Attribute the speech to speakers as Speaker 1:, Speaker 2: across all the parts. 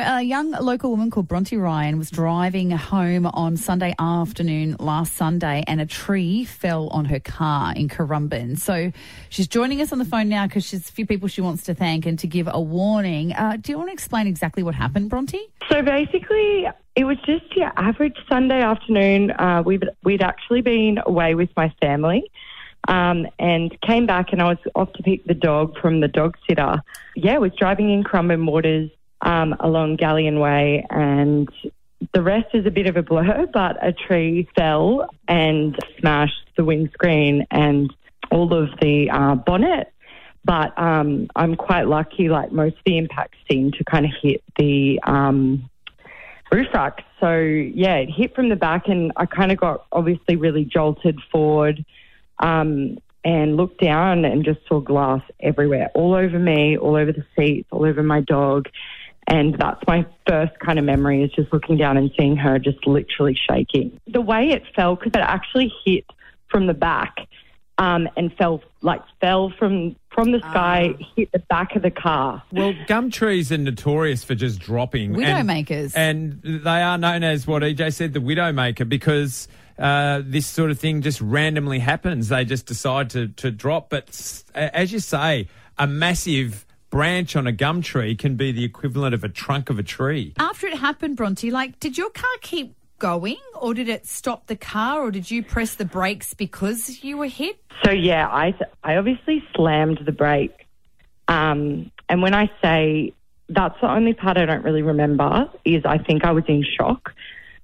Speaker 1: A young local woman called Bronte Ryan was driving home on Sunday afternoon last Sunday and a tree fell on her car in Currumbin. So she's joining us on the phone now because she's a few people she wants to thank and to give a warning. Uh, do you want to explain exactly what happened, Bronte?
Speaker 2: So basically, it was just your average Sunday afternoon. Uh, we'd, we'd actually been away with my family um, and came back, and I was off to pick the dog from the dog sitter. Yeah, was driving in Currumbin Waters um, along Galleon Way, and the rest is a bit of a blur, but a tree fell and smashed the windscreen and all of the uh, bonnet. But um, I'm quite lucky, like most of the impacts seem to kind of hit the um, roof rack. So, yeah, it hit from the back, and I kind of got obviously really jolted forward um, and looked down and just saw glass everywhere, all over me, all over the seats, all over my dog. And that's my first kind of memory is just looking down and seeing her just literally shaking. The way it fell, because it actually hit from the back um, and fell like fell from from the sky,
Speaker 1: Ah.
Speaker 2: hit the back of the car.
Speaker 3: Well, gum trees are notorious for just dropping.
Speaker 1: Widowmakers.
Speaker 3: And, and they are known as what EJ said, the widowmaker, because uh, this sort of thing just randomly happens. They just decide to, to drop. But as you say, a massive branch on a gum tree can be the equivalent of a trunk of a tree.
Speaker 1: After it happened, Bronte, like, did your car keep going or did it stop the car or did you press the brakes because you were hit?
Speaker 2: So yeah, I I obviously slammed the brake. Um, and when I say that's the only part I don't really remember is I think I was in shock.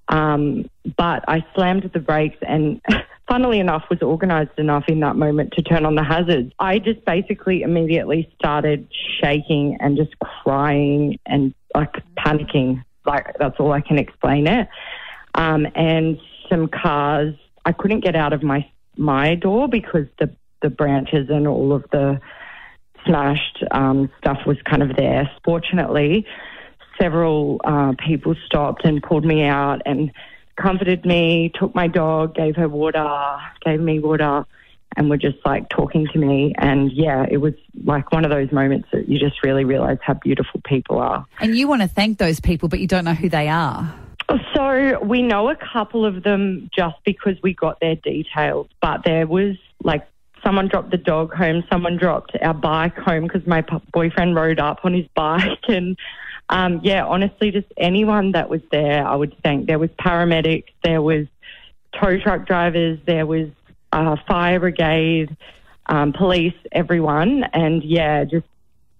Speaker 2: Um, but I slammed the brakes and funnily enough was organised enough in that moment to turn on the hazards. I just basically immediately started shaking and just crying and like panicking. Like that's all I can explain it. Um, and some cars, I couldn't get out of my my door because the the branches and all of the smashed um, stuff was kind of there. Fortunately, several uh, people stopped and pulled me out and comforted me, took my dog, gave her water, gave me water, and were just like talking to me. And yeah, it was like one of those moments that you just really realize how beautiful people are.
Speaker 1: And you want to thank those people, but you don't know who they are.
Speaker 2: So we know a couple of them just because we got their details, but there was like someone dropped the dog home, someone dropped our bike home because my p- boyfriend rode up on his bike, and um, yeah, honestly, just anyone that was there, I would thank. There was paramedics, there was tow truck drivers, there was uh, fire brigade, um, police, everyone, and yeah, just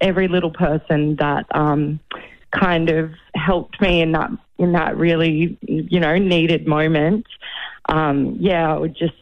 Speaker 2: every little person that um, kind of helped me in that in that really you know needed moment. Um, yeah, I would just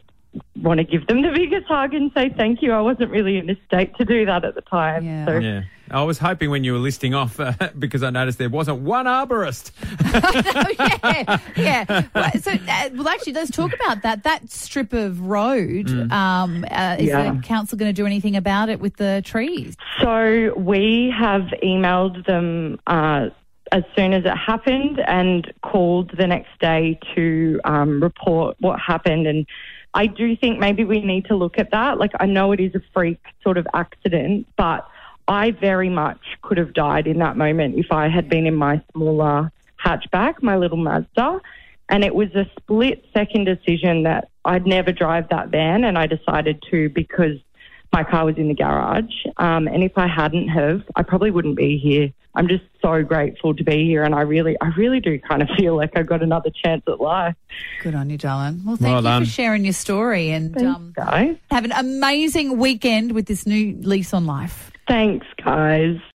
Speaker 2: want to give them the biggest hug and say thank you. I wasn't really in a state to do that at the time.
Speaker 1: Yeah.
Speaker 2: So
Speaker 3: Yeah. I was hoping when you were listing off, uh, because I noticed there wasn't one arborist.
Speaker 1: yeah, yeah. Well, so, uh, well, actually, let's talk about that. That strip of road, um, uh, is
Speaker 2: Yeah.
Speaker 1: the council going to do anything about it with the trees?
Speaker 2: So we have emailed them uh, as soon as it happened and called the next day to um, report what happened. And I do think maybe we need to look at that. Like, I know it is a freak sort of accident, but I very much could have died in that moment if I had been in my smaller hatchback, my little Mazda. And it was a split second decision that I'd never drive that van, and I decided to because my car was in the garage. Um, and if I hadn't have, I probably wouldn't be here. I'm just so grateful to be here, and I really, I really do kind of feel like I've got another chance at life.
Speaker 1: Good on you, darling. Well, thank
Speaker 3: Well
Speaker 1: you
Speaker 3: done.
Speaker 1: for sharing your story and um,
Speaker 2: Guys,
Speaker 1: have an amazing weekend with this new lease on life.
Speaker 2: thanks, guys.